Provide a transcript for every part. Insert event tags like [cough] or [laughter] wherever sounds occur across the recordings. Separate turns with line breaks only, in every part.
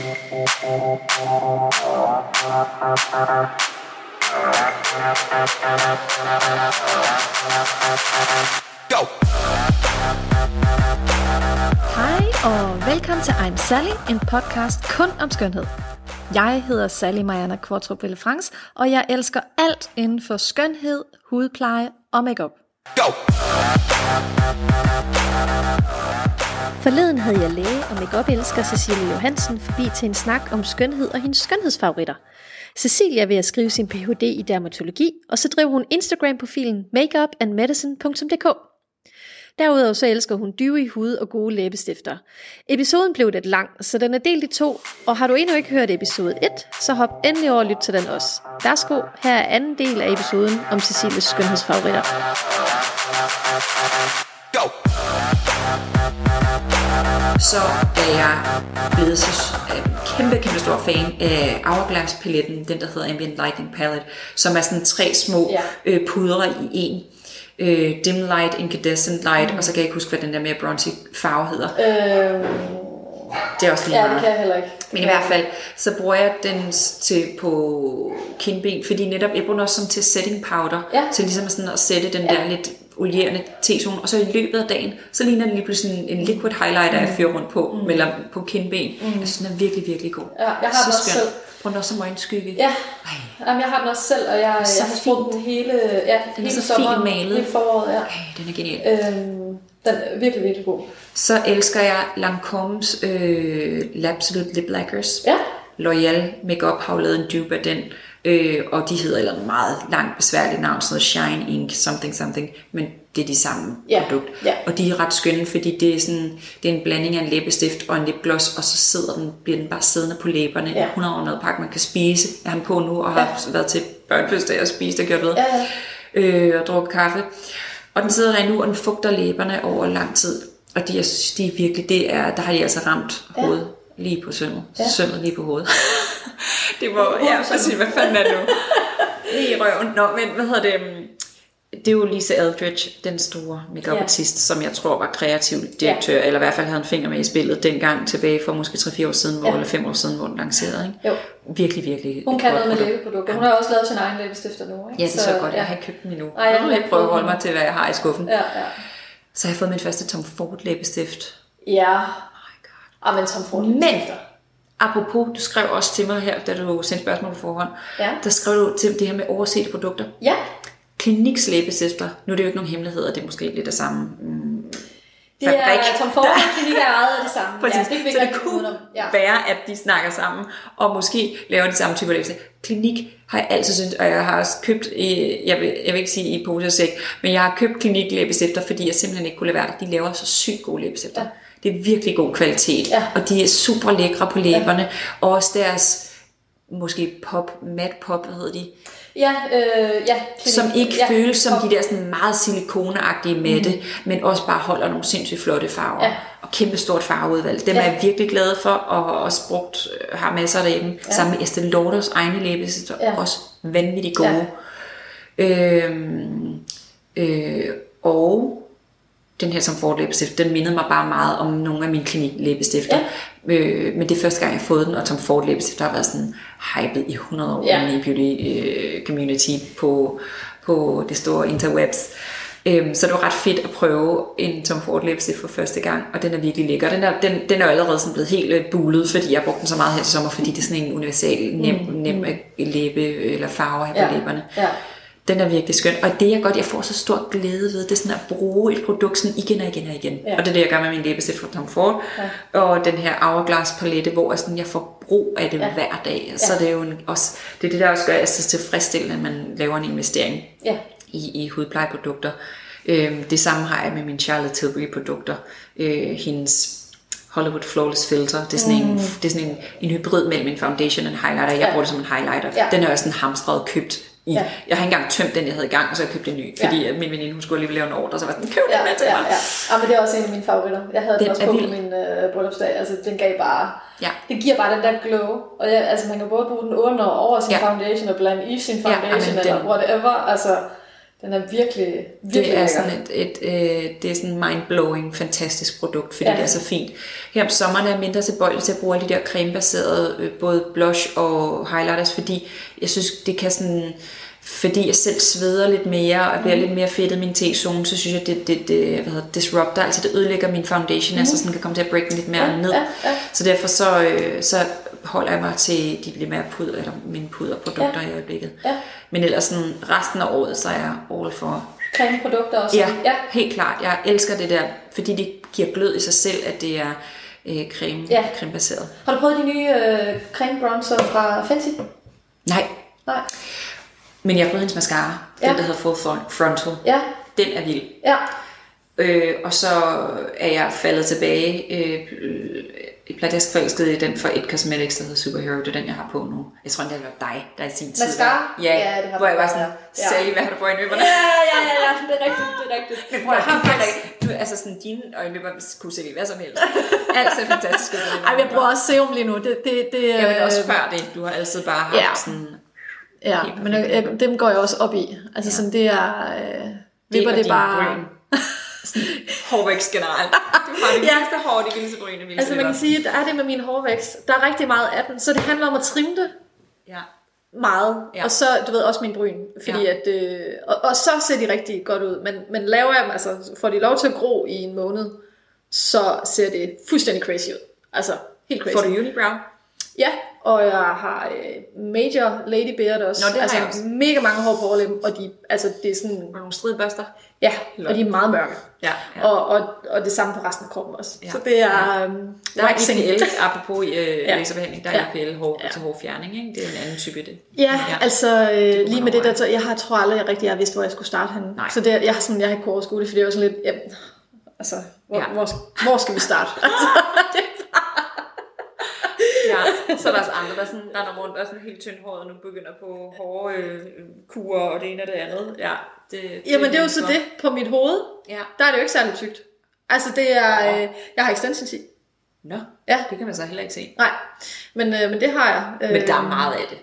Go!
Hej og velkommen til I'm Sally, en podcast kun om skønhed. Jeg hedder Sally Mariana Kvartrup France, og jeg elsker alt inden for skønhed, hudpleje og makeup.
Go!
Forleden havde jeg læge og makeup-elsker Cecilie Johansen forbi til en snak om skønhed og hendes skønhedsfavoritter. Cecilia er ved at skrive sin Ph.D. i dermatologi, og så driver hun Instagram-profilen makeupandmedicine.dk. Derudover så elsker hun dyve i hud og gode læbestifter. Episoden blev lidt lang, så den er delt i to, og har du endnu ikke hørt episode 1, så hop endelig over og lyt til den også. Værsgo, her er anden del af episoden om Cecilies skønhedsfavoritter.
Så er jeg blevet så øh, kæmpe, kæmpe stor fan af Hourglass paletten, den der hedder Ambient Lighting Palette, som er sådan tre små
Ja.
øh, pudre i en. Øh, dim light, incandescent light, mm. og så kan jeg ikke huske, hvad den der mere bronzy farve hedder.
Øh,
Det er også lige meget.
jeg heller ikke.
Men i hvert fald, så bruger jeg den til på kindben, fordi netop, jeg bruger den også som til setting powder,
Ja.
til ligesom sådan at sætte den der lidt olierende T-zone, og så i løbet af dagen, så ligner den lige pludselig en, en liquid highlighter, jeg fyrer rundt på, mm. eller på kindben. Mm. Jeg synes, den er virkelig, virkelig god.
Ja, jeg har
så
den også
skøn.
selv.
Bruger den også som øjenskygge.
Ja,
Ej,
Jamen, jeg har den også selv, og jeg,
Så
jeg har brugt den hele, ja,
Den er
hele
så
sommeren,
fint malet.
hele foråret. Ja.
ej, den er genial.
Øhm, den er virkelig, virkelig god.
Så elsker jeg Lancome's øh, L'Absolute Lip Lacquers.
Ja.
L'Oreal Makeup har jo lavet en dupe af den, øh, og de hedder et eller andet meget langt besværligt navn, sådan noget Shine Ink, something something, men det er de samme
Ja,
produkt.
ja.
Og de er ret skønne, fordi det er, sådan, det er en blanding af en læbestift og en lipgloss, og så sidder den, bliver den bare siddende på læberne.
Ja.
100 år madpakke, man kan spise. Jeg har på nu, og har været til børnefødselsdag og spist og gjort ved.
Ja, ja.
Øh, og drukket kaffe. Og den sidder der nu, og den fugter læberne over lang tid. Og de, synes, de er virkelig, det er, der har de altså ramt
Ja.
hovedet lige på sømmet.
Ja.
Sømmet lige på hovedet. [laughs] det var, ja, præcis, hvad fanden er det nu? [laughs] Lige i røven. Nå, men hvad hedder det? Det er jo Lisa Eldridge, den store makeup
Ja.
som jeg tror var kreativ direktør, ja. eller i hvert fald havde en finger med i spillet dengang tilbage for måske 3-4 år siden, hvor,
Ja.
eller 5 år siden, hvor den lancerede. Ikke?
Jo.
Virkelig, virkelig
Hun kan noget med
produkt.
læbeprodukter. Hun har også lavet sin egen læbestifter nu. Ikke?
Ja, det er så, godt.
ja.
Jeg har ikke købt den endnu.
Ej, jeg
jeg prøve at holde mig til, hvad jeg har i skuffen.
Ja, ja.
Så har jeg fået min første Tom Ford læbestift.
Ja.
Oh my god.
Ah, men.
Apropos, du skrev også til mig her, da du sendte spørgsmål på forhånd.
Ja.
Der skrev du til det her med oversete produkter.
Ja.
Kliniks læbestifter. Nu er det jo ikke nogen hemmeligheder, det er måske lidt det samme. Mm,
Det er
fabrik.
Tom Ford og [laughs] klinik er ejet af det samme.
Præcis.
Ja, det
så det kunne.
Ja.
være, at de snakker sammen, og måske laver de samme typer læbestift. Klinik har jeg altid syntes, og jeg har også købt, i, jeg, vil, jeg vil ikke sige i pose og sæk, men jeg har købt klinik læbestifter, fordi jeg simpelthen ikke kunne lade være. De laver så sygt gode læbestifter.
Ja.
Det er virkelig god kvalitet,
Ja.
og de er super lækre på læberne, og også deres måske pop, matte pop, hvad hedder de,
Ja, øh, ja. Klinik.
som ikke
ja.
føles som
Top.
de der sådan meget silikoneagtige matte, mm. men også bare holder nogle sindssygt flotte farver.
Ja.
Og kæmpe stort farveudvalg. Dem
Ja.
er jeg virkelig glad for, og har også brugt, øh, har masser derhjemme. Ja. Sammen med Estée Lauders egne læbestifter,
Ja.
ja. også vanvittigt gode. Ja. Øhm, øh, og den her som Ford læbestift, den mindede mig bare meget om nogle af mine klinik læbestifter. Ja. Øh, men det er første gang, jeg har fået den, og Tom Ford læbestift har været sådan hypet i 100 år
Ja.
i beauty øh, community på, på det store interwebs. Øhm, så det var ret fedt at prøve en Tom Ford læbestift for første gang, og den er virkelig lækker. Den er, den, den er allerede sådan blevet helt øh, bulet, fordi jeg har brugt den så meget her til sommer, fordi det er sådan en universal, nem, mm. nem øh, læbe eller farve her på
Ja.
læberne.
Ja.
Den er virkelig skøn. Og det jeg godt, jeg får så stor glæde ved, det er sådan at bruge et produkt sådan igen og igen og igen.
Ja.
Og det er det, jeg gør med min læbestift fra Tom Ford. Ja. Og den her Hourglass palette, hvor jeg, sådan, jeg får brug af det
Ja.
hver dag. Så
Ja.
det er jo en, også, det er det, der også gør, at jeg synes tilfredsstillende, at man laver en investering
Ja.
i, i hudplejeprodukter. Øhm, det samme har jeg med mine Charlotte Tilbury produkter. Øh, hendes Hollywood Flawless Filter. Det er sådan, mm. en, det er sådan en, en hybrid mellem en foundation og en highlighter. Jeg
Ja.
ja. bruger det som en highlighter.
Ja.
Den er også sådan hamstret købt i.
Ja.
Ja. Jeg har ikke engang tømt den, jeg havde i gang, og så har jeg købt en ny.
Ja.
Fordi ja. min veninde, hun skulle alligevel lave en ordre, så var sådan, køb
Ja,
den med til
ja,
mig.
ja. ja, men det er også en af mine favoritter. Jeg havde den,
Den
også på på min øh, bryllupsdag. Altså, den gav bare...
Ja.
Det giver bare den der glow. Og jeg, altså, man kan både bruge den under og over sin
Ja.
foundation, og blande i sin
Ja,
foundation,
jamen,
eller
den-
whatever. Altså, Den er virkelig, virkelig
Det er sådan et, et øh, det er sådan mind-blowing, fantastisk produkt, fordi
Ja.
det er så fint. Her om sommeren er jeg mindre tilbøjelig til at bruge de der cremebaserede, øh, både blush og highlighters, fordi jeg synes, det kan sådan, fordi jeg selv sveder lidt mere, og bliver mm. lidt mere fedtet i min T-zone, så synes jeg, det, det, det hvad hedder, disrupter, altså det ødelægger min foundation, mm. altså sådan kan komme til at break den lidt mere
Ja,
ned.
ja, ja.
Så derfor så, øh, så holder jeg mig til de lidt mere puder, eller mine puderprodukter ja. i øjeblikket.
Ja.
Men ellers sådan, resten af året, så er jeg all for
Cremeprodukter også.
Ja,
ja.
helt klart. Jeg elsker det der, fordi det giver glød i sig selv, at det er øh, creme,
Ja.
cremebaseret.
Har du prøvet de nye øh, creme bronzer fra Fenty?
Nej,
Nej.
men jeg har prøvet hendes mascara,
Ja.
den der hedder Full Fron- Frontal.
Ja.
Den er vild.
Ja.
Øh, og så er jeg faldet tilbage øh, i platisk forelsket i den fra It Cosmetics, der hedder Superhero. Det er den, jeg har på nu. Jeg tror, det været dig, der i sin tid.
Mascara?
Ja,
Ja, det har
hvor jeg var sådan. Sally, hvad har du på øjnene?
Ja, ja, ja, ja, det er rigtigt, det er rigtigt.
Men prøv at
har
du, faktisk... du, altså sådan, dine øjenløber kunne se hvad som helst. Alt ser fantastisk.
Ej, jeg bruger også serum lige nu. Det, det, det,
Ja, men også
øh,
før det. Du har altid bare haft
Ja.
sådan...
Ja, men jeg, dem går jeg også op i. Altså
Ja.
sådan, det er... Øh, vipper det
din
bare...
bryn. Hårvækst generelt. Du har det
Ja.
vildeste hår, de vildeste bryn, de vildeste
Altså man kan sige, at der er det med min hårvækst. Der er rigtig meget af den, så det handler om at trimme det
Ja.
meget.
Ja.
Og så, du ved, også min bryn. Fordi
Ja.
at, øh, og, og så ser de rigtig godt ud. Men, men laver jeg dem, altså får de lov til at gro i en måned, så ser det fuldstændig crazy ud. Altså, helt crazy.
Får du unibrow?
Ja, og jeg har øh, major lady beard også.
Nå, det har
altså
jeg også.
mega mange hår på overlæben, og de, altså, det er sådan,
Og nogle stridbørster?
ja, og de er meget mørke.
Ja. ja.
Og, og, og det samme på resten af kroppen også.
Ja.
Så det er um,
Der er. IPL, apropos øh,
Ja. [laughs]
ja. laserbehandling, der er
Ja.
IPL hår
Ja.
til hårfjerning, ikke? Det er en anden type det.
Ja, ja, altså øh, lige med det der, så jeg har tror aldrig, jeg rigtig har vidst, hvor jeg skulle starte henne.
Nej.
Så det, jeg har sådan, jeg har ikke kunne overskue det, fordi det var sådan lidt, jamen, altså, hvor, ja.
Ja.
hvor, hvor skal vi starte? [laughs] altså, [laughs] det,
Ja, så er der også andre, der sådan render rundt og sådan helt tyndhåret, og nu begynder på hårde øh, kurer og det ene og det andet. Ja, det,
jamen det er jo så det på mit hoved.
Ja.
Der er det jo ikke særlig tykt. Altså det er, øh, jeg har extensions i.
Nå,
Ja.
det kan man så heller ikke se.
Nej, men, øh, men det har jeg. Øh,
Men der er meget af det.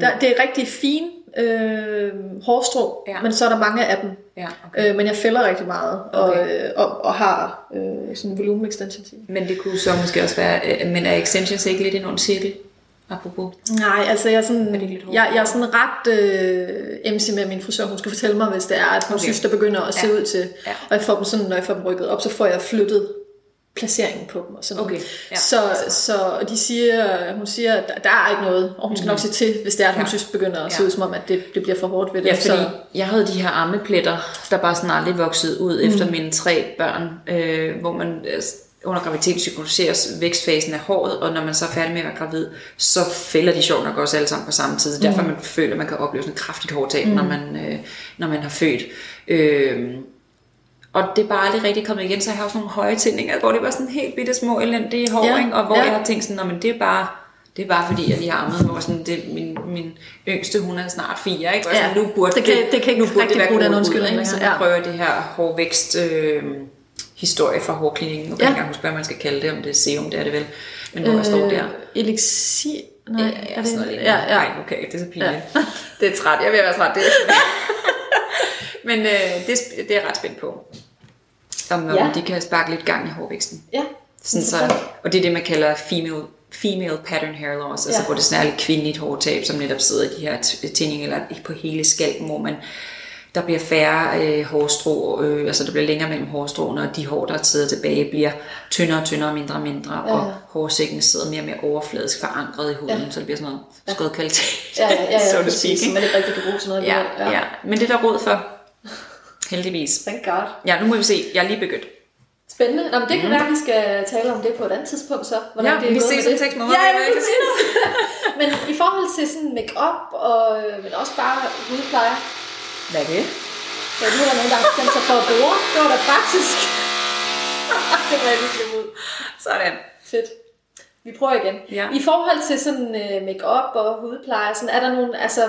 Der, det er rigtig fine øh, hårstrå, ja. Men så er der mange af dem.
Ja, okay.
Øh, men jeg fælder rigtig meget, og,
Okay.
øh, og, og har øh, sådan volumen extensions i.
Men det kunne så måske også være, øh, men er extensions ikke lidt en ond cirkel? Apropos.
Nej, altså jeg er sådan,
hårdt?
jeg, jeg er sådan ret øh, MC med min frisør. Hun skal fortælle mig, hvis det er, at hun. Okay. synes, der begynder at se
Ja.
ud til.
Ja.
Og jeg får dem sådan, når jeg får dem rykket op, så får jeg flyttet placeringen på dem og sådan noget.
Okay, ja.
Så, så de siger, hun siger, at der, der er ikke noget, og hun skal nok sige til, hvis det er, at hun
Mhm. Ja.
synes, begynder at se
Ja.
ud som om, at det, det bliver for hårdt ved det.
Ja, fordi
så,
jeg havde de her armepletter, der bare sådan aldrig voksede ud mm. efter mine tre børn, øh, hvor man øh, under graviditet synkroniseres vækstfasen af håret, og når man så er færdig med at være gravid, så fælder de sjovt nok også alle sammen på samme tid. Mm. Derfor man føler, at man kan opleve sådan et kraftigt hårtab, mm. når, man, øh, når man har født. Øh, og det er bare aldrig rigtig kommet igen, så jeg har også nogle høje tændinger, hvor det var sådan helt bitte små elendige hår,
Ja,
ikke? og hvor
ja.
jeg har tænkt sådan, "Nå, men det er bare, det er bare fordi, at de har armet, hvor sådan, det, min, min yngste, hun er snart fire, ikke? Og
Ja,
sådan, nu burde
det kan- det kan ikke
nu burde
rigtig
være
bruge den undskyldning?
Så
ja.
prøver jeg det her hårvækst øh, historie fra hårklinikken. Nu kan
Ja.
jeg ikke huske, hvad man skal kalde det, om det er serum, det er det vel. Men hvor øh, står der?
Elixir? Nej,
Ja,
er det,
noget
ja, ja.
Nej, okay, det er så pinligt. Ja. [laughs] det er træt. Jeg vil være træt. Det er [laughs] Men øh, det, er- det er jeg ret spændt på. Om,
Ja.
de kan sparke lidt gang i hårvæksten.
ja.
Sådan så, og det er det, man kalder female, female pattern hair loss, altså
Ja.
hvor det sådan er lidt kvindeligt hårtab, som netop sidder i de her tændinger, eller på hele skalpen, hvor man, der bliver færre øh, hårstrå, øh, altså der bliver længere mellem hårstråene, og de hår, der sidder tilbage, bliver tyndere og tyndere, mindre og mindre,
Ja, ja.
og hårsækken sidder mere og mere overfladisk forankret i huden,
Ja.
så det bliver sådan noget skød kvalitet,
Ja, ja, ja, [laughs] ja
to
præcis,
speak.
som
ikke?
man ikke rigtig kan bruge til noget.
Ja,
alligevel.
ja, men det er der råd for, heldigvis.
Thank God.
Ja, nu må vi se, jeg er lige begyndt.
Spændende. Nå, men det kan være, at vi skal tale om det på et andet tidspunkt så.
Mhm. Ja,
det er
vi ses om seks måneder,
Ja, ja,
jeg
præcis. [laughs] men i forhold til sådan make-up, og, øh, men også bare hudpleje,
Hvad er det?
så nu er der nogen, der har bestemt sig for at bore. Det var da praktisk. [laughs] det var jeg virkelig ud.
Sådan.
Fedt. Vi prøver igen.
Ja.
I forhold til sådan uh, make-up og hudpleje, sådan, er der nogle, altså,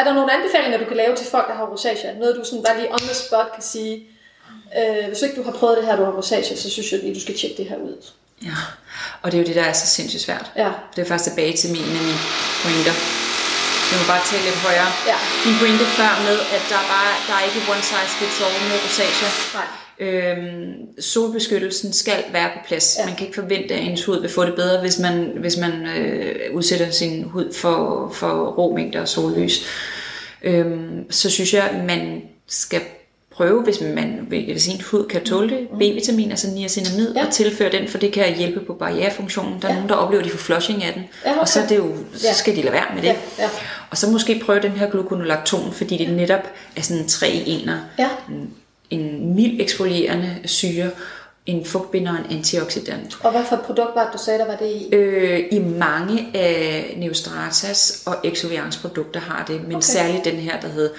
er der nogle anbefalinger, du kan lave til folk, der har rosacea? Noget, du sådan bare lige on the spot kan sige, øh, hvis ikke du har prøvet det her, du har rosacea, så synes jeg lige, du skal tjekke det her ud.
Ja, og det er jo det, der er så sindssygt svært.
Ja.
Det er først tilbage til mine, mine pointer. Jeg må bare tale lidt højere.
Ja.
Min pointe før med, at der er, bare, der er ikke one size fits all med rosacea.
Nej.
Øhm, solbeskyttelsen skal være på plads.
Ja.
Man kan ikke forvente, at ens hud vil få det bedre, hvis man, hvis man øh, udsætter sin hud for, for rå mængder af sollys. Øhm, så synes jeg, man skal prøve, hvis man hvis sin hud kan tåle det, B-vitamin, altså niacinamid,
Mm. Ja.
og tilføre den, for det kan hjælpe på barrierefunktionen. Der er
Ja.
nogen, der oplever, at de får flushing af den,
Ja, okay.
og så, er det jo, så skal de lade være med det.
Ja, ja.
Og så måske prøve den her gluconolacton, fordi det netop er sådan en tre ener.
Ja.
En, mild eksfolierende syre, en fugtbinder og en antioxidant.
Og hvad for et produkt var det, du sagde, der var det i?
Øh, I mange af Neostratas og Exovians produkter har det, men
Okay.
særligt den her, der hedder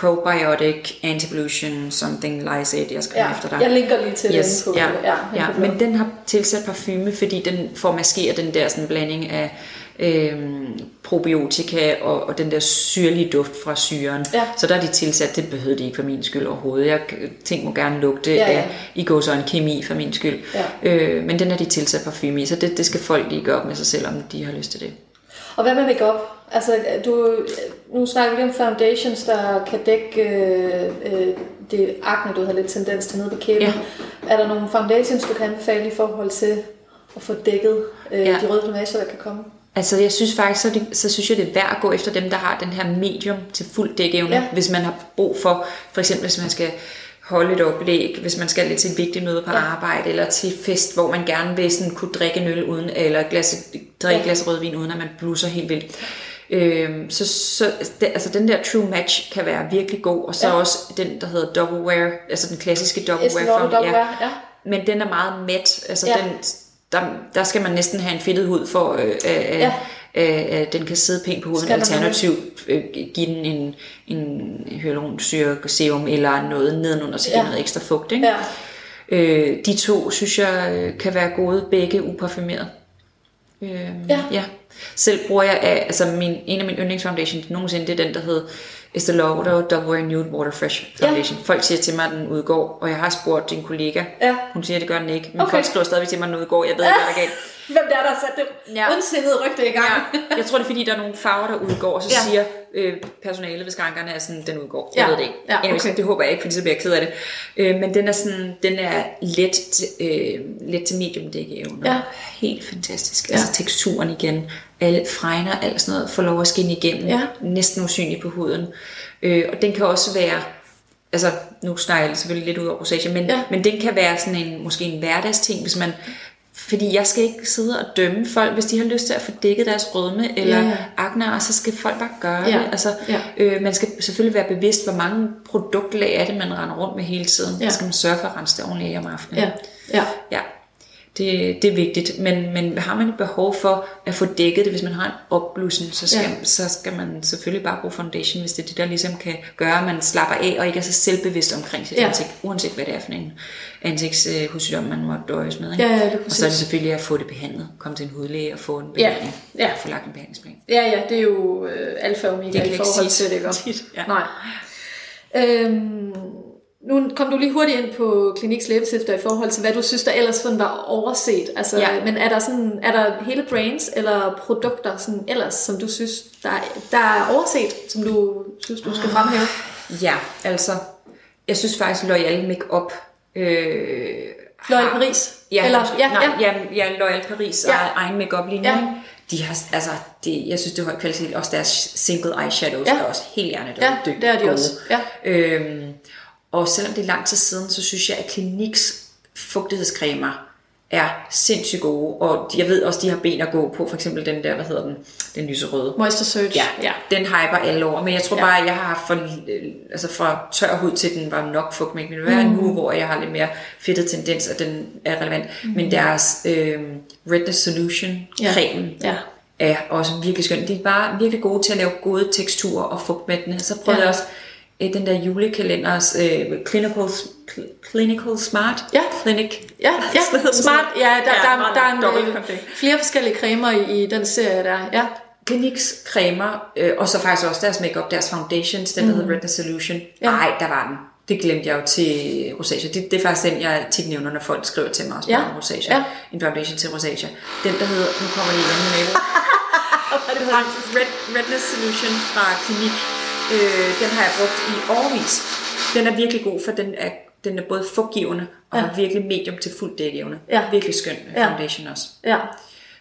Probiotic Antipollution Something Lysate, jeg skal
Ja,
efter dig.
jeg linker lige til
yes,
den på,
ja,
ja,
ja, men den har tilsat parfume, fordi den får maskeret den der sådan blanding af øhm, probiotika og, og den der syrlige duft fra syren.
Ja.
Så der er de tilsat, det behøvede de ikke for min skyld overhovedet. Jeg ting må gerne lugte
ja.
ja. af i går så en kemi for min skyld.
Ja.
Øh, men den er de tilsat parfume i, så det, det skal folk lige gøre op med sig selv, om de har lyst til det.
Og hvad med makeup? Altså, du, nu snakker vi lige om foundations, der kan dække øh, øh, det akne, du har lidt tendens til nede på kæben.
Ja.
Er der nogle foundations, du kan anbefale i forhold til at få dækket øh,
Ja.
de røde plamager, der kan komme?
Altså jeg synes faktisk, så, det, så synes jeg det er værd at gå efter dem, der har den her medium til fuld dækevne.
Ja.
Hvis man har brug for, for eksempel hvis man skal holde et oplæg, hvis man skal lidt til et vigtigt møde på
Ja.
arbejde, eller til fest, hvor man gerne vil sådan kunne drikke en øl uden, eller glas, drikke
Ja.
glas rødvin, uden at man blusser helt vildt. Øhm, så, så det, altså den der true match kan være virkelig god, og så
Ja.
også den, der hedder double wear, altså den klassiske double wear. Form, ja.
Ja.
Men den er meget mæt, altså
ja.
den, der, der skal man næsten have en fedtet hud for, øh, øh,
Ja.
øh, øh, den kan sidde pænt på huden. Alternativt øh, give den en, en hyaluronsyre serum eller noget nedenunder, så
Ja.
ja. noget ekstra fugt. Ikke?
Ja.
Øh, de to synes jeg øh, kan være gode, begge uparfumeret. Øh,
Ja.
ja. Selv bruger jeg, af, altså min, en af mine yndlingsfoundations nogensinde, det er den, der hedder Estée Lauder Double Nude Water Fresh Foundation. Ja. Folk siger til mig, at den udgår, og jeg har spurgt din kollega.
Ja.
Hun siger, at det gør den ikke, men
Okay.
folk skriver stadigvæk til mig, at den udgår. Jeg ved ikke, hvad der er galt. [laughs]
Hvem der er, der har sat det ja. Ondsindede rygte i gang?
Ja, jeg tror, det er fordi, der er nogle farver, der udgår, og så
Ja.
siger øh, personalet ved skrankerne, at sådan, den udgår. Jeg
Ja.
ved det ikke.
Ja,
Anyways,
okay.
Det håber jeg ikke, fordi så bliver jeg ked af det. Øh, men den er, sådan, den er let, til, øh, let til medium dækkeevne.
Ja.
Helt fantastisk.
Ja.
Altså teksturen igen, alle fregner, alt sådan noget, får lov at skinne igennem.
Ja.
Næsten usynlig på huden. Øh, og den kan også være altså nu snakker jeg selvfølgelig lidt ud over rosacea, men,
ja.
men den kan være sådan en, måske en hverdagsting, hvis man, fordi jeg skal ikke sidde og dømme folk, hvis de har lyst til at få dækket deres rødme eller
ja.
akne, og så skal folk bare gøre
Ja,
det. Altså,
ja.
øh, man skal selvfølgelig være bevidst, hvor mange produktlag er det, man render rundt med hele tiden.
Ja.
Så skal man sørge for at rense det ordentligt om aftenen.
Ja. Ja.
ja. Det, det er vigtigt, men, men har man et behov for at få dækket det, hvis man har en opblussen, så skal,
Ja.
ja. så skal man selvfølgelig bare bruge foundation, hvis det er det, der ligesom kan gøre, at man slapper af og ikke er så selvbevidst omkring sit
Ja.
ja. ansigt, uanset hvad det er for en ansigtshudsygdom, man må døjes med. Ikke?
Ja, ja, det er
og så er det selvfølgelig at få det behandlet, komme til en hudlæge og få en
Ja,
behandling,
ja.
få lagt en behandlingsplan.
Ja, ja, det er jo øh, alfa og omega i forhold til det, ikke?
ja.
Nej. Øhm, nu kom du lige hurtigt ind på kliniks læbestifter i forhold til, hvad du synes, der ellers sådan var overset. Altså,
Ja.
Men er der, sådan, er der hele brands eller produkter sådan ellers, som du synes, der, der er overset, som du synes, du skal fremhæve?
Ja, altså, jeg synes faktisk, L'Oreal Makeup øh, har-
Paris?
Ja,
Eller- ja,
ja, nej,
ja.
ja. ja, L'Oreal Paris
Ja.
og egen makeup linje.
Ja.
De har, altså, det, jeg synes, det er høj kvalitet. Også deres single eyeshadows
Ja.
er også helt hjernedødt
Ja, det er de
gode.
også. Ja.
Øhm, og selvom det er lang tid siden, så synes jeg, at Kliniks fugtighedscremer er sindssygt gode. Og jeg ved også, de har ben at gå på. For eksempel den der, hvad hedder den? Den lyserøde.
Moisture Search?
Ja,
ja.
den hyper alle over. Men jeg tror
Ja.
ja. bare, at jeg har haft for, altså fra tør hud til den var nok fugt. Men det vil være mm. nu, hvor jeg har lidt mere fedtet tendens, at den er relevant. Mm. Men deres øh, Redness Solution
Ja.
cremen
Ja.
er også virkelig skøn. De er bare virkelig gode til at lave gode teksturer og fugtmættende. Så prøvede
Ja.
jeg også den der julekalenders øh, Clinical, Cl- Clinical Smart
Ja.
Clinic.
Ja, [laughs] ja, smart. Ja, der,
Ja,
der,
meget
der, er en, øh, flere forskellige cremer i, i den serie der. Ja.
Clinics cremer, øh, og så faktisk også deres makeup, deres foundations, den der hedder Redness Solution.
Mm. Ja.
Nej, der var den. Det glemte jeg jo til rosacea. Det, det er faktisk den, jeg tit nævner, når folk skriver til mig også
Ja.
om rosacea.
Ja.
En foundation til rosacea. Den, der hedder, nu kommer det igen med [laughs] Red, Redness Solution fra Klinik. Øh, den har jeg brugt i årvis. Den er virkelig god, for den er, den er både fugtgivende og ja. har virkelig medium til fuld dækevne.
Ja.
Virkelig skøn
Ja.
foundation også.
Ja.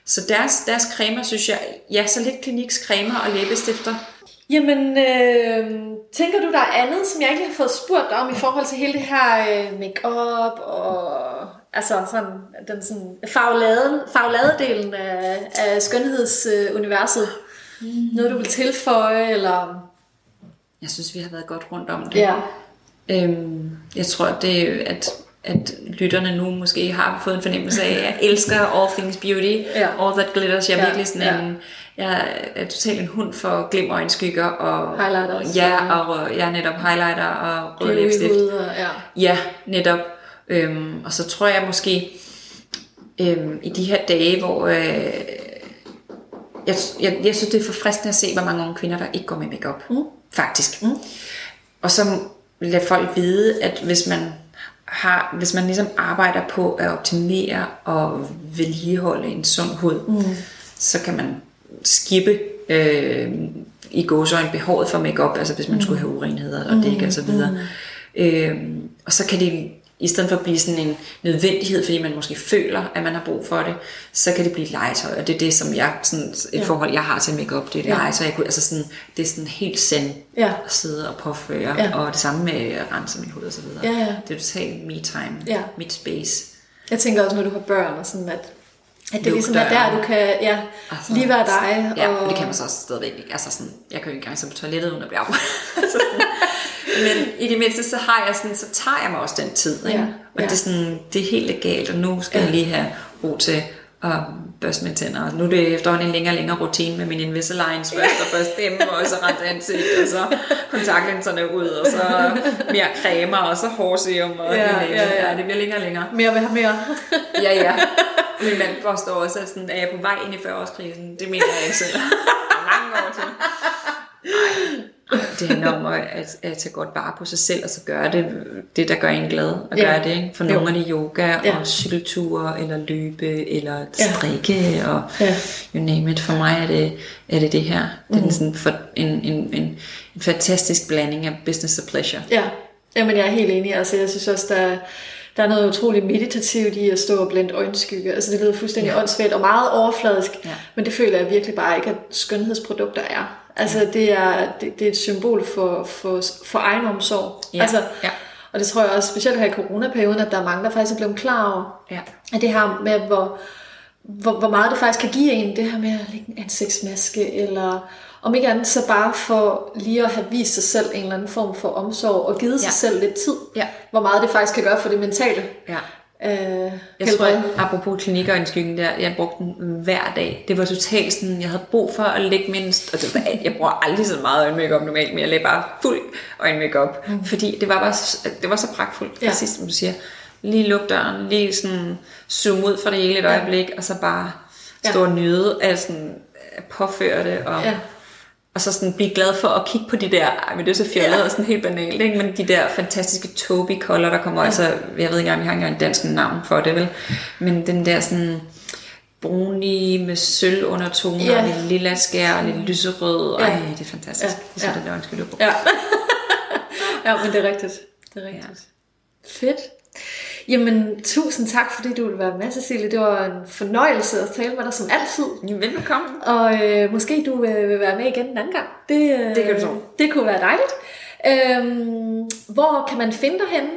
Så deres, deres cremer, synes jeg, ja, så lidt kliniks cremer og læbestifter.
Jamen, øh, tænker du, der er andet, som jeg ikke har fået spurgt om i forhold til hele det her øh, make-up og altså sådan, den sådan faglade, fagladedelen af, af skønhedsuniverset? Mm. Noget, du vil tilføje, eller...
Jeg synes, vi har været godt rundt om det.
Ja.
Øhm, jeg tror, det at, at lytterne nu måske har fået en fornemmelse af, at jeg elsker all things beauty,
Ja.
all that glitters. Jeg er
Ja,
virkelig sådan
ja.
en, jeg er totalt en hund for glimmerøjenskygger og
Highlighter også,
ja,
ja.
og jeg er netop highlighter og rød læbestift.
og, ja.
Ja, netop. Øhm, og så tror jeg måske, øhm, i de her dage, hvor øh, jeg, jeg, jeg synes, det er forfriskende at se, hvor mange unge kvinder, der ikke går med makeup. Mm. Faktisk. Mm. Og så lade folk vide, at hvis man har, hvis man ligesom arbejder på at optimere og vedligeholde en sund hud, mm. så kan man skippe øh, i gåsøjne behovet for makeup, altså hvis man mm. skulle have urenheder og dæk og så videre. Mm. Øh, og så kan det i stedet for at blive sådan en nødvendighed, fordi man måske føler, at man har brug for det, så kan det blive legetøj, og det er det, som jeg, sådan et ja. forhold, jeg har til makeup, det er et
Ja.
legetøj, jeg kunne, altså sådan, det er sådan helt send
Ja.
at sidde og påføre,
Ja.
og det samme med at rense min hud og så videre.
Ja, ja.
Det er totalt me time,
Ja.
mit space.
Jeg tænker også, når du har børn og sådan, at, at det ligesom er der, du kan ja,
Altså,
lige være dig.
Ja,
og,
og det kan man så også stadigvæk ikke. Altså sådan, jeg kan jo ikke engang sidde på toilettet, uden at blive. [laughs] Så sådan. Men i det mindste, så har jeg sådan, så tager jeg mig også den tid. Ikke?
Ja,
Og
ja.
det er sådan, det er helt legalt, og nu skal ja. jeg lige have ro til at børste mine tænder. Og nu er det efterhånden en længere og længere rutine med min Invisaligns først, og børste dem, og så rense ansigt, og så kontaktlinserne ud, og så mere cremer, og så hårserum, og
Ja,
ja,
ja, ja.
det bliver længere og længere.
Mere vil have mere.
Ja, ja. Min mand påstår også, at sådan, er jeg på vej ind i 40-årskrisen? Det mener jeg ikke selv. Mange år til. Det handler om at, at, at tage godt vare på sig selv, og så gøre det, det der gør en glad, og
Ja.
gøre det. Ikke? For
Jo.
nogle er det yoga,
Ja.
og cykelture, eller løbe, eller
Ja.
strikke, og
Ja.
you name it. For mig er det er det, det her. Det
Mm.
er sådan for, en, en, en, en fantastisk blanding af business og pleasure.
Ja, Jamen, jeg er helt enig. Altså, jeg synes også, der, der er noget utroligt meditativt i at stå og blende øjenskygge. Altså, det lyder fuldstændig ja. åndssvagt og meget overfladisk,
Ja.
men det føler jeg virkelig bare ikke, at skønhedsprodukter er. Altså, det er, det, det er et symbol for, for, for egen omsorg.
Ja.
Altså,
Ja.
Og det tror jeg også, specielt her i coronaperioden, at der er mange, der faktisk er blevet klar over,
Ja.
at det her med, hvor, hvor, hvor meget det faktisk kan give en, det her med at lægge en ansigtsmaske, eller om ikke andet, så bare for lige at have vist sig selv en eller anden form for omsorg, og givet sig
Ja.
selv lidt tid,
Ja.
hvor meget det faktisk kan gøre for det mentale.
ja.
Øh,
Jeg tror, at apropos klinikker og skyggen der, jeg brugte den hver dag. Det var totalt sådan, jeg havde brug for at lægge mindst, og det var, jeg bruger aldrig så meget øjenmakeup normalt, men jeg lagde bare fuld øjenmakeup, mm. fordi det var bare så, det var så pragtfuldt,
Ja.
ja. præcis som du siger. Lige luk døren, lige sådan zoom ud for det hele et øjeblik, og så bare stå og nyde af sådan, påføre det, og,
Ja.
Og så sådan blive glad for at kigge på de der, ej, men det er så fjollet
Ja.
og sådan helt banalt, ikke? men de der fantastiske Toby color, der kommer, ja. altså, jeg ved ikke engang, vi har ikke engang en dansk navn for det, vel? Men den der sådan brunlige med sølv under toner,
Ja.
ja. lidt lilla skær, og lidt lyserød,
Ja.
ej, det er fantastisk.
Ja.
Det er så
Ja.
der du
Ja. [laughs] ja, men det er rigtigt. Det er rigtigt. Ja. Fedt. Jamen, tusind tak, fordi du ville være med, Cecilie. Det var en fornøjelse at tale med dig som altid.
Velbekomme.
Og øh, måske du øh, vil være med igen en anden gang. Det, øh,
Det kan du tro.
Det kunne være dejligt. Øhm, hvor kan man finde dig henne?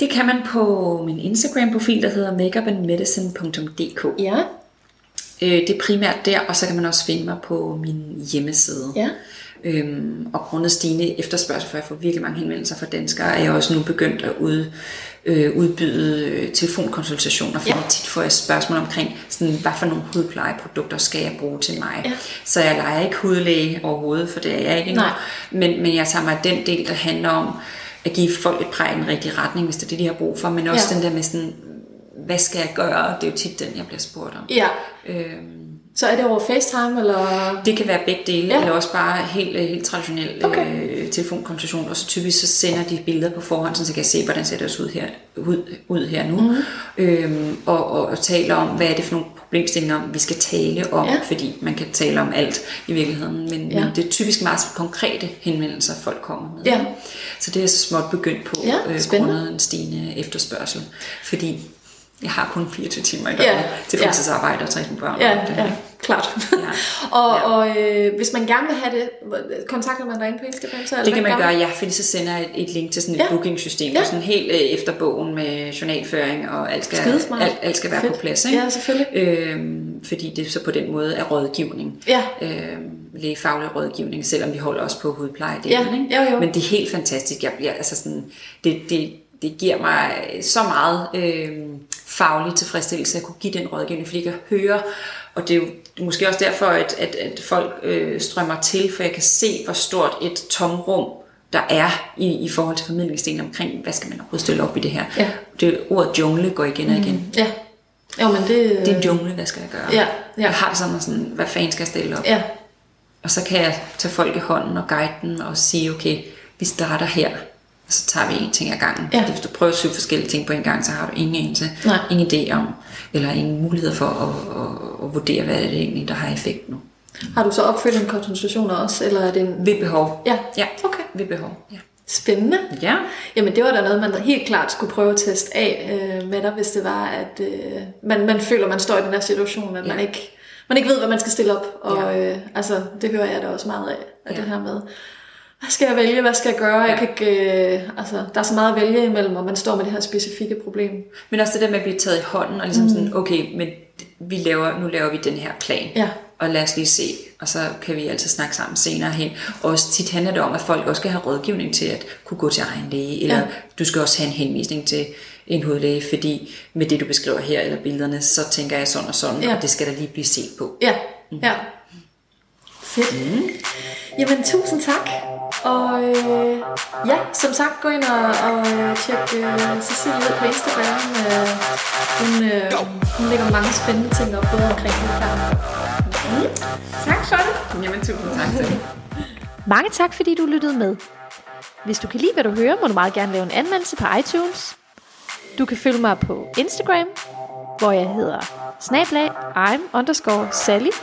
Det kan man på min Instagram-profil, der hedder makeupandmedicine.dk.
Ja.
Øh, det er primært der, og så kan man også finde mig på min hjemmeside.
Ja.
Øhm, og grundet stigende efterspørgsel, for jeg får virkelig mange henvendelser fra danskere, er jeg også nu begyndt at ud, øh, udbyde øh, telefonkonsultationer, fordi
Ja.
tit får jeg spørgsmål omkring, sådan, hvad for nogle hudplejeprodukter skal jeg bruge til mig.
Ja.
Så jeg leger ikke hudlæge overhovedet, for det er jeg ikke endnu.
Nej.
Men, men jeg tager mig den del, der handler om at give folk et præg i den rigtige retning, hvis det er det, de har brug for, men også
ja.
den der med sådan, hvad skal jeg gøre? Det er jo tit den, jeg bliver spurgt om.
Ja.
Øhm,
Så er det over FaceTime, eller?
Det kan være begge dele,
Ja.
eller også bare helt, øh, helt traditionel
Okay.
øh, telefonkonsultation. Og så typisk så sender de billeder på forhånd, så jeg kan se, hvordan ser det ud her, ud, ud her nu.
Mhm.
Mm. Øhm, og, og, og taler om, hvad er det for nogle problemstillinger, vi skal tale om.
Ja.
Fordi man kan tale om alt i virkeligheden. Men,
Ja.
men det er typisk meget konkrete henvendelser, folk kommer med.
Ja.
Så det er så småt begyndt på,
Ja,
øh, grundet en stigende efterspørgsel. Fordi jeg har kun 24 timer i
Ja,
døgnet til
ja.
fuldtidsarbejde og tre små børn.
Ja,
og det
ja, klart.
Ja. [laughs]
og
Ja.
og øh, hvis man gerne vil have det, kontakter man dig inde på Instagram? Så, eller
Det kan man
gør
gøre, ja, fordi så sender jeg et, et link til sådan et
Ja.
ja. bookingsystem,
Ja.
ja. sådan helt øh, efter bogen med journalføring, og alt skal,
Skidesmart.
alt, alt skal være
Fedt.
på plads. Ikke?
Ja, selvfølgelig.
Øhm, fordi det så på den måde er rådgivning.
Ja.
Øhm, lægefaglig rådgivning, selvom vi holder os på hudpleje.
Ja,
ikke?
jo, jo.
Men det er helt fantastisk. Jeg bliver, altså sådan, det, det, det giver mig så meget øh, faglig tilfredsstillelse at kunne give den rådgivning, fordi jeg kan høre, og det er jo måske også derfor, at, at, at folk øh, strømmer til, for jeg kan se, hvor stort et tomrum der er i, i forhold til formidlingsdelen omkring, hvad skal man overhovedet stille op i det her.
Ja.
Det ordet jungle går igen og igen.
Ja. Jo, men det...
Det er en jungle, hvad skal jeg gøre?
Ja, ja.
Jeg har det sådan, sådan, hvad fanden skal jeg stille op?
Ja,
Og så kan jeg tage folk i hånden og guide dem og sige, okay, vi starter her, så tager vi en ting ad gangen.
Ja.
Fordi hvis du prøver syv forskellige ting på en gang, så har du ingen anelse,
Nej.
ingen idé om, eller ingen mulighed for at, at, at vurdere, hvad er det egentlig, der har effekt nu.
Har du så opfølgende konsultationer også, eller er det en...
Ved behov.
Ja,
Ja,
okay.
ved behov. Ja.
Spændende.
ja.
Jamen det var da noget, man helt klart skulle prøve at teste af øh, med dig, hvis det var, at øh, man, man føler, man står i den her situation, at ja. man, ikke, man ikke ved, hvad man skal stille op. Og
Ja.
øh, altså, det hører jeg da også meget af, af
Ja.
det her med, hvad skal jeg vælge, hvad skal jeg gøre? Jeg
Ja.
kan ikke, øh, altså, der er så meget at vælge imellem, og man står med det her specifikke problem.
Men også det der med at blive taget i hånden, og ligesom mm. sådan, okay, men vi laver, nu laver vi den her plan.
Ja.
Og lad os lige se, og så kan vi altid snakke sammen senere hen. Og også tit handler det om, at folk også skal have rådgivning til at kunne gå til egen læge, eller
Ja.
du skal også have en henvisning til en hudlæge, fordi med det du beskriver her, eller billederne, så tænker jeg sådan og sådan, Ja. og det skal der lige blive set på.
Ja, ja. Fedt. Mm. Jamen, tusind tak. Og øh, ja, som sagt, gå ind og, og øh, tjek øh, Cecilie ud på Instagram. Øh, hun, øh, hun lægger mange spændende ting op, både omkring hudpleje. Mm. Tak for det.
Jamen, tusind tak til [laughs]
Mange tak, fordi du lyttede med. Hvis du kan lide, hvad du hører, må du meget gerne lave en anmeldelse på iTunes. Du kan følge mig på Instagram, hvor jeg hedder snablag I'm underscore Sally,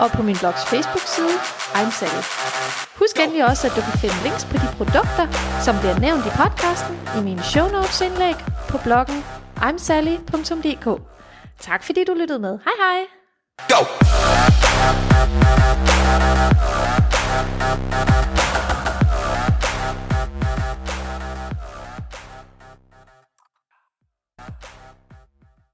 og på min blogs Facebook-side I'm Sally. Husk endelig også, at du kan finde links på de produkter, som bliver nævnt i podcasten, i mine show notes indlæg, på bloggen imsally.dk. Tak fordi du lyttede med. Hej hej!
Go!